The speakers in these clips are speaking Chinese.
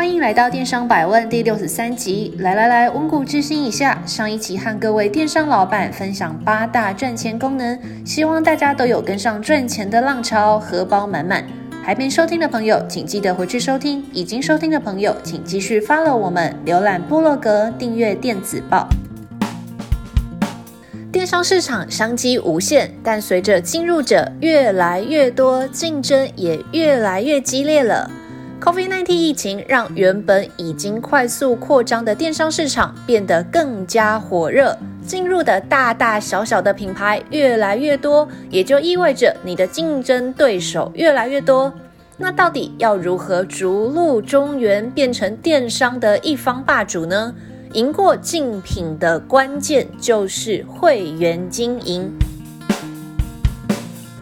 欢迎来到电商百问第六十三集，来来来，温故知新一下。上一期和各位电商老板分享八大赚钱功能，希望大家都有跟上赚钱的浪潮，荷包满满。还没收听的朋友，请记得回去收听；已经收听的朋友，请继续 follow 我们，浏览部落格，订阅电子报。电商市场商机无限，但随着进入者越来越多，竞争也越来越激烈了。COVID-19 疫情让原本已经快速扩张的电商市场变得更加火热，进入的大大小小的品牌越来越多，也就意味着你的竞争对手越来越多。那到底要如何逐鹿中原，变成电商的一方霸主呢？赢过竞品的关键就是会员经营。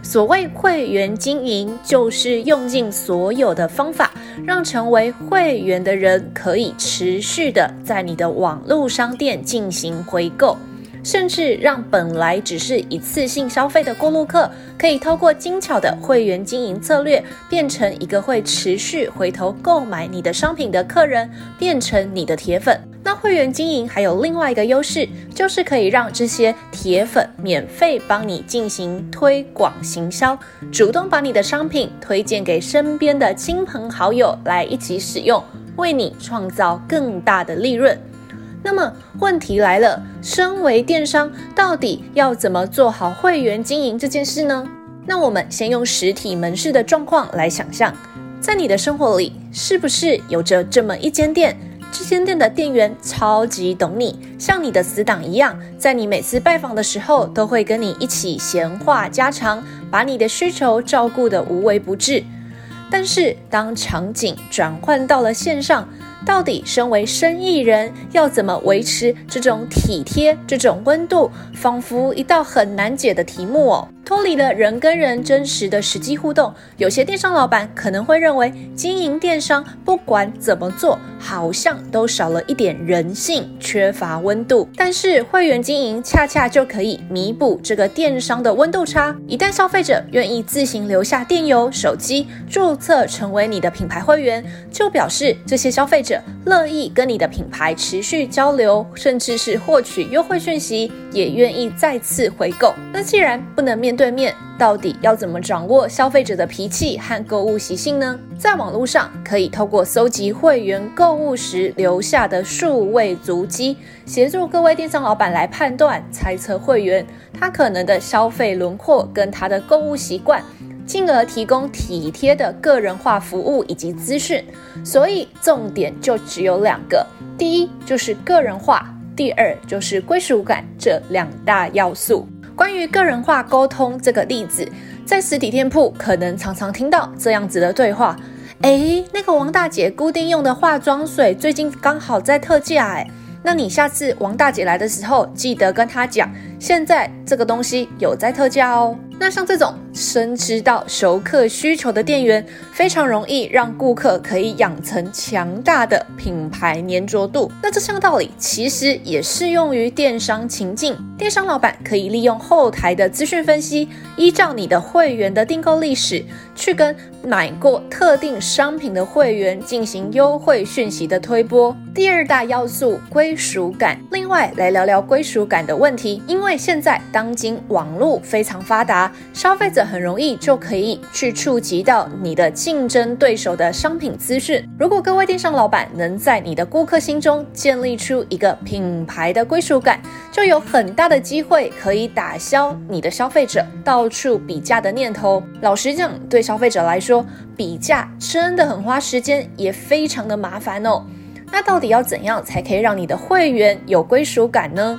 所谓会员经营，就是用尽所有的方法，让成为会员的人可以持续的在你的网络商店进行回购，甚至让本来只是一次性消费的过路客，可以透过精巧的会员经营策略，变成一个会持续回头购买你的商品的客人，变成你的铁粉。那会员经营还有另外一个优势，就是可以让这些铁粉免费帮你进行推广行销，主动把你的商品推荐给身边的亲朋好友来一起使用，为你创造更大的利润。那么问题来了，身为电商，到底要怎么做好会员经营这件事呢？那我们先用实体门市的状况来想象，在你的生活里，是不是有着这么一间店？这间店的店员超级懂你，像你的死党一样，在你每次拜访的时候，都会跟你一起闲话家常，把你的需求照顾得无微不至。但是，当场景转换到了线上，到底身为生意人要怎么维持这种体贴、这种温度，仿佛一道很难解的题目哦。脱离了人跟人真实的实际互动，有些电商老板可能会认为，经营电商不管怎么做，好像都少了一点人性，缺乏温度。但是会员经营恰恰就可以弥补这个电商的温度差。一旦消费者愿意自行留下电邮、手机，注册成为你的品牌会员，就表示这些消费者乐意跟你的品牌持续交流，甚至是获取优惠讯息，也愿意再次回购。那既然不能面对面，到底要怎么掌握消费者的脾气和购物习性呢？在网络上，可以透过搜集会员购物时留下的数位足迹，协助各位电商老板来判断、猜测会员他可能的消费轮廓跟他的购物习惯，进而提供体贴的个人化服务以及资讯。所以重点就只有两个：第一就是个人化，第二就是归属感，这两大要素。关于个人化沟通这个例子，在实体店铺可能常常听到这样子的对话：诶，那个王大姐固定用的化妆水最近刚好在特价，诶，那你下次王大姐来的时候，记得跟她讲，现在这个东西有在特价哦。那像这种深知到熟客需求的店员，非常容易让顾客可以养成强大的品牌粘着度。那这项道理其实也适用于电商情境。电商老板可以利用后台的资讯分析，依照你的会员的订购历史，去跟买过特定商品的会员进行优惠讯息的推播。第二大要素，归属感。另外来聊聊归属感的问题，因为因为现在当今网络非常发达。消费者很容易就可以去触及到你的竞争对手的商品资讯。如果各位电商老板能在你的顾客心中建立出一个品牌的归属感，就有很大的机会可以打消你的消费者到处比价的念头。老实讲，对消费者来说，比价真的很花时间，也非常的麻烦哦。那到底要怎样才可以让你的会员有归属感呢？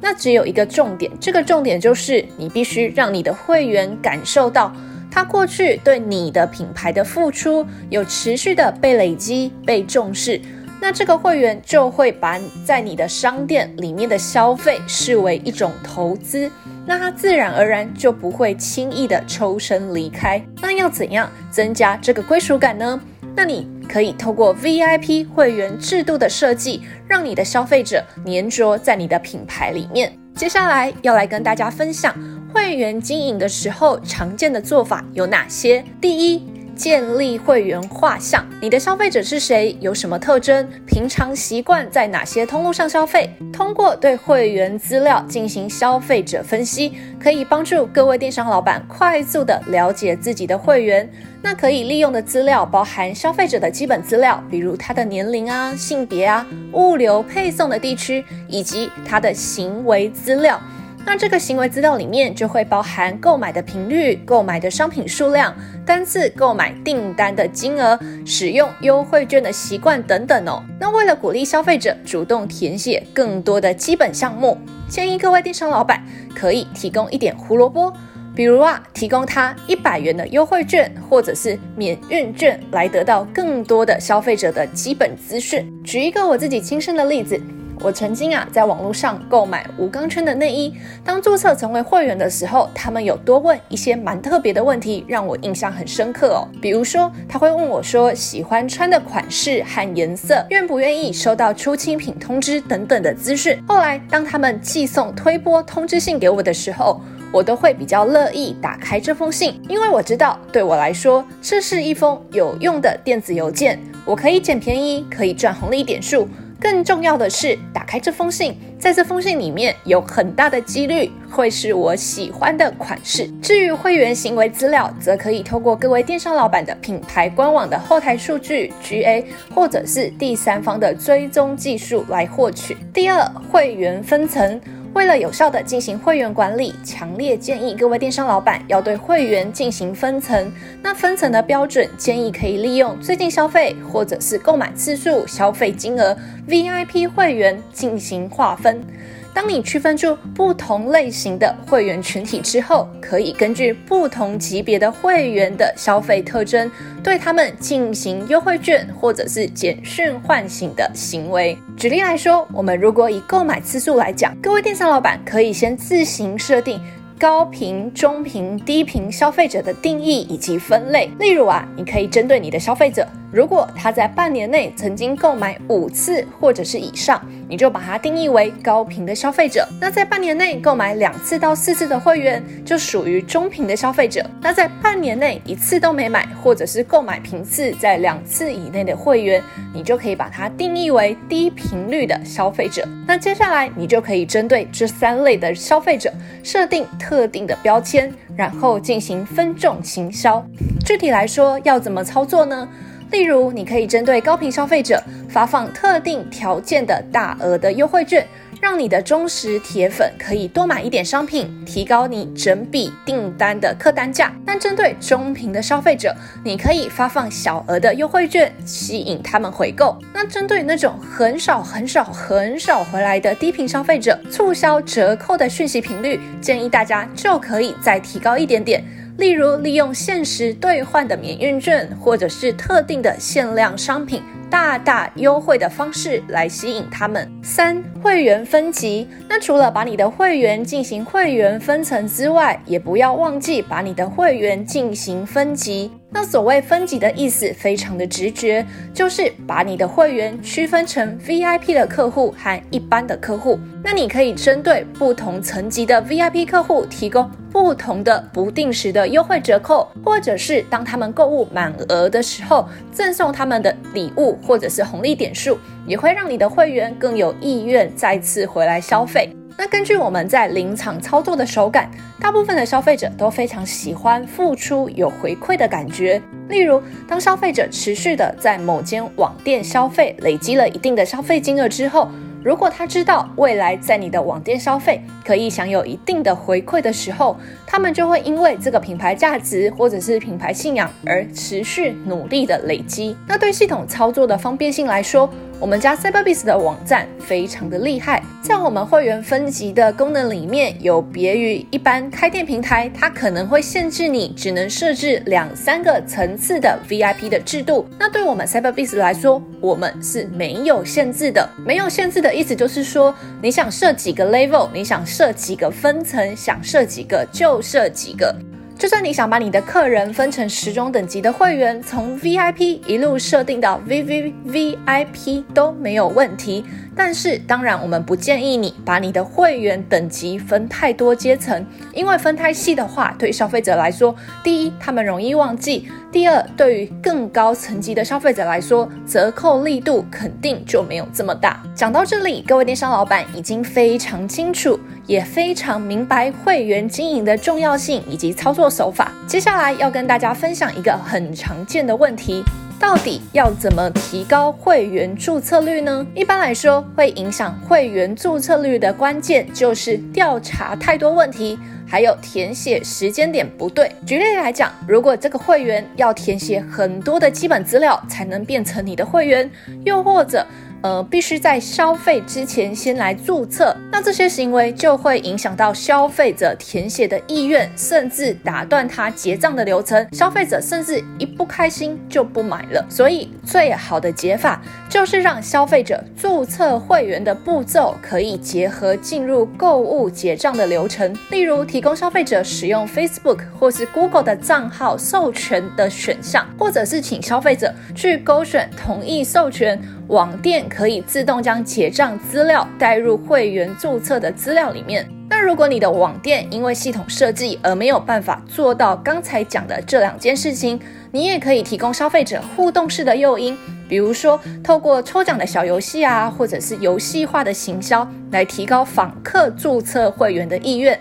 那只有一个重点，这个重点就是你必须让你的会员感受到，他过去对你的品牌的付出有持续的被累积、被重视，那这个会员就会把在你的商店里面的消费视为一种投资，那他自然而然就不会轻易的抽身离开。那要怎样增加这个归属感呢？那你可以透过 VIP 会员制度的设计，让你的消费者黏着在你的品牌里面。接下来要来跟大家分享会员经营的时候常见的做法有哪些。第一，建立会员画像，你的消费者是谁？有什么特征？平常习惯在哪些通路上消费？通过对会员资料进行消费者分析，可以帮助各位电商老板快速地了解自己的会员。那可以利用的资料包含消费者的基本资料，比如他的年龄啊、性别啊、物流配送的地区，以及他的行为资料。那这个行为资料里面就会包含购买的频率、购买的商品数量、单次购买订单的金额、使用优惠券的习惯等等哦。那为了鼓励消费者主动填写更多的基本项目，建议各位电商老板可以提供一点胡萝卜，比如啊，提供他一百元的优惠券或者是免运券，来得到更多的消费者的基本资讯。举一个我自己亲身的例子。我曾经啊，在网络上购买无钢圈的内衣。当注册成为会员的时候，他们有多问一些蛮特别的问题，让我印象很深刻哦。比如说，他会问我说，喜欢穿的款式和颜色，愿不愿意收到出清品通知等等的资讯。后来，当他们寄送推播通知信给我的时候，我都会比较乐意打开这封信，因为我知道，对我来说，这是一封有用的电子邮件，我可以捡便宜，可以赚红利点数。更重要的是，打开这封信，在这封信里面有很大的几率会是我喜欢的款式。至于会员行为资料，则可以透过各位电商老板的品牌官网的后台数据 GA，或者是第三方的追踪技术来获取。第二，会员分层。为了有效的进行会员管理，强烈建议各位电商老板要对会员进行分层。那分层的标准建议可以利用最近消费或者是购买次数、消费金额、VIP 会员进行划分。当你区分出不同类型的会员群体之后，可以根据不同级别的会员的消费特征，对他们进行优惠券或者是简讯唤醒的行为。举例来说，我们如果以购买次数来讲，各位电商老板可以先自行设定。高频、中频、低频消费者的定义以及分类，例如啊，你可以针对你的消费者，如果他在半年内曾经购买五次或者是以上，你就把它定义为高频的消费者。那在半年内购买两次到四次的会员，就属于中频的消费者。那在半年内一次都没买，或者是购买频次在两次以内的会员，你就可以把它定义为低频率的消费者。那接下来你就可以针对这三类的消费者设定特定的标签，然后进行分众行销。具体来说，要怎么操作呢？例如，你可以针对高频消费者发放特定条件的大额的优惠券。让你的忠实铁粉可以多买一点商品，提高你整笔订单的客单价。但针对中频的消费者，你可以发放小额的优惠券，吸引他们回购。那针对那种很少、很少、很少回来的低频消费者，促销折扣的讯息频率，建议大家就可以再提高一点点。例如，利用限时兑换的免运券，或者是特定的限量商品。大大优惠的方式来吸引他们。三、会员分级。那除了把你的会员进行会员分层之外，也不要忘记把你的会员进行分级。那所谓分级的意思非常的直觉，就是把你的会员区分成 VIP 的客户和一般的客户。那你可以针对不同层级的 VIP 客户提供不同的不定时的优惠折扣，或者是当他们购物满额的时候，赠送他们的礼物或者是红利点数，也会让你的会员更有意愿再次回来消费。那根据我们在临场操作的手感，大部分的消费者都非常喜欢付出有回馈的感觉。例如，当消费者持续的在某间网店消费，累积了一定的消费金额之后，如果他知道未来在你的网店消费可以享有一定的回馈的时候，他们就会因为这个品牌价值或者是品牌信仰而持续努力的累积。那对系统操作的方便性来说，我们家 Cyberbiz 的网站非常的厉害，在我们会员分级的功能里面，有别于一般开店平台，它可能会限制你只能设置两三个层次的 VIP 的制度。那对我们 Cyberbiz 来说，我们是没有限制的。没有限制的意思就是说，你想设几个 level，你想设几个分层，想设几个就设几个。就算你想把你的客人分成十种等级的会员，从 VIP 一路设定到 VVVIP 都没有问题。但是，当然，我们不建议你把你的会员等级分太多阶层，因为分太细的话，对消费者来说，第一，他们容易忘记；第二，对于更高层级的消费者来说，折扣力度肯定就没有这么大。讲到这里，各位电商老板已经非常清楚，也非常明白会员经营的重要性以及操作手法。接下来要跟大家分享一个很常见的问题。到底要怎么提高会员注册率呢？一般来说，会影响会员注册率的关键就是调查太多问题，还有填写时间点不对。举例来讲，如果这个会员要填写很多的基本资料才能变成你的会员，又或者，呃，必须在消费之前先来注册，那这些行为就会影响到消费者填写的意愿，甚至打断他结账的流程。消费者甚至一不开心就不买了。所以，最好的解法就是让消费者注册会员的步骤可以结合进入购物结账的流程，例如提供消费者使用 Facebook 或是 Google 的账号授权的选项，或者是请消费者去勾选同意授权。网店可以自动将结账资料带入会员注册的资料里面。那如果你的网店因为系统设计而没有办法做到刚才讲的这两件事情，你也可以提供消费者互动式的诱因，比如说透过抽奖的小游戏啊，或者是游戏化的行销，来提高访客注册会员的意愿。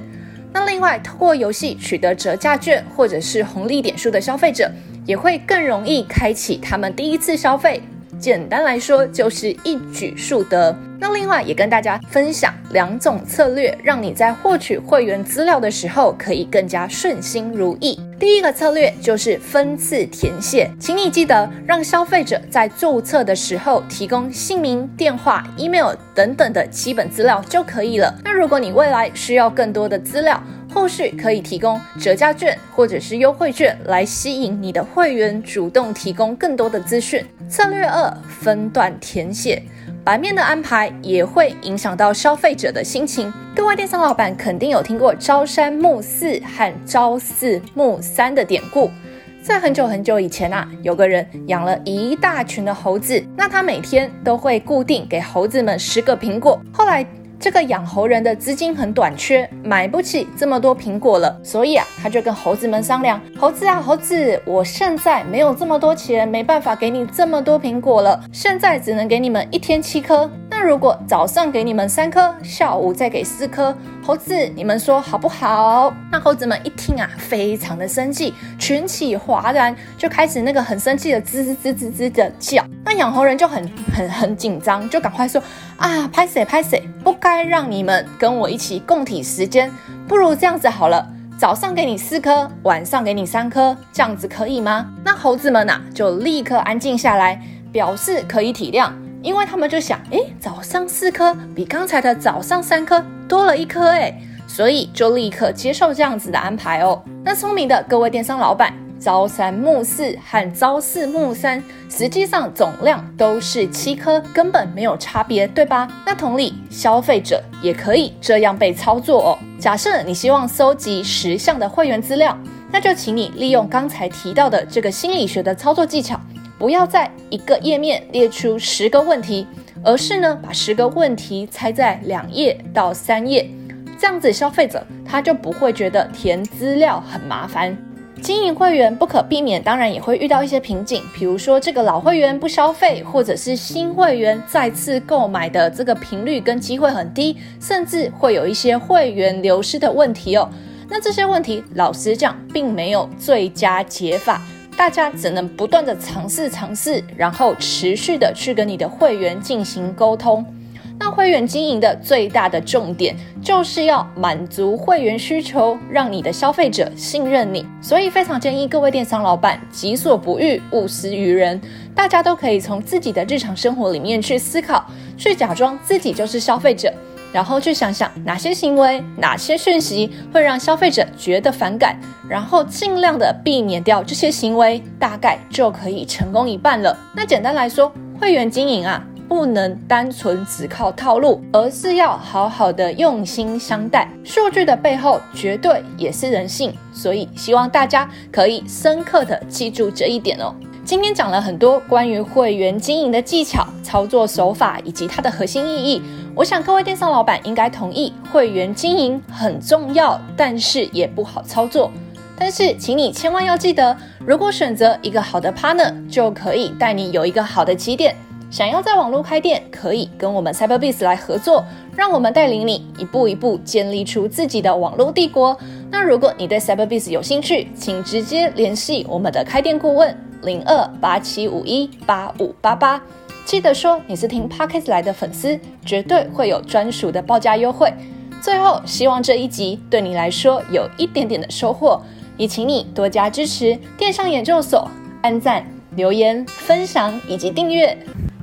那另外，透过游戏取得折价券或者是红利点数的消费者，也会更容易开启他们第一次消费。简单来说，就是一举数得。那另外也跟大家分享两种策略，让你在获取会员资料的时候可以更加顺心如意。第一个策略就是分次填写，请你记得让消费者在注册的时候提供姓名、电话、email 等等的基本资料就可以了。那如果你未来需要更多的资料，后续可以提供折价券或者是优惠券来吸引你的会员主动提供更多的资讯。策略二，分段填写，版面的安排也会影响到消费者的心情。各位电商老板肯定有听过“朝三暮四”和“朝四暮三”的典故。在很久很久以前啊，有个人养了一大群的猴子，那他每天都会固定给猴子们十个苹果。后来，这个养猴人的资金很短缺，买不起这么多苹果了，所以啊，他就跟猴子们商量：猴子啊，猴子，我现在没有这么多钱，没办法给你这么多苹果了，现在只能给你们一天七颗。那如果早上给你们三颗，下午再给四颗，猴子，你们说好不好？那猴子们一听啊，非常的生气，群起哗然，就开始那个很生气的吱吱吱吱吱的叫。那养猴人就很很很紧张，就赶快说啊，拍谁拍谁，不该让你们跟我一起共体时间，不如这样子好了，早上给你四颗，晚上给你三颗，这样子可以吗？那猴子们呐、啊，就立刻安静下来，表示可以体谅。因为他们就想，诶，早上四颗比刚才的早上三颗多了一颗，诶，所以就立刻接受这样子的安排哦。那聪明的各位电商老板，朝三暮四和朝四暮三，实际上总量都是七颗，根本没有差别，对吧？那同理，消费者也可以这样被操作哦。假设你希望搜集十项的会员资料，那就请你利用刚才提到的这个心理学的操作技巧。不要在一个页面列出十个问题，而是呢，把十个问题拆在两页到三页，这样子消费者他就不会觉得填资料很麻烦。经营会员不可避免，当然也会遇到一些瓶颈，比如说这个老会员不消费，或者是新会员再次购买的这个频率跟机会很低，甚至会有一些会员流失的问题哦。那这些问题，老实讲，并没有最佳解法。大家只能不断的尝试尝试，然后持续的去跟你的会员进行沟通。那会员经营的最大的重点就是要满足会员需求，让你的消费者信任你。所以非常建议各位电商老板己所不欲，勿施于人。大家都可以从自己的日常生活里面去思考，去假装自己就是消费者，然后去想想哪些行为、哪些讯息会让消费者觉得反感，然后尽量的避免掉这些行为，大概就可以成功一半了。那简单来说，会员经营啊。不能单纯只靠套路，而是要好好的用心相待。数据的背后绝对也是人性，所以希望大家可以深刻的记住这一点哦。今天讲了很多关于会员经营的技巧、操作手法以及它的核心意义。我想各位电商老板应该同意，会员经营很重要，但是也不好操作。但是请你千万要记得，如果选择一个好的 partner，就可以带你有一个好的起点。想要在网络开店，可以跟我们 Cyberbiz 来合作，让我们带领你一步一步建立出自己的网络帝国。那如果你对 Cyberbiz 有兴趣，请直接联系我们的开店顾问零二八七五一八五八八，记得说你是听 Pocket 来的粉丝，绝对会有专属的报价优惠。最后，希望这一集对你来说有一点点的收获，也请你多加支持电商研究所，按赞、留言、分享以及订阅。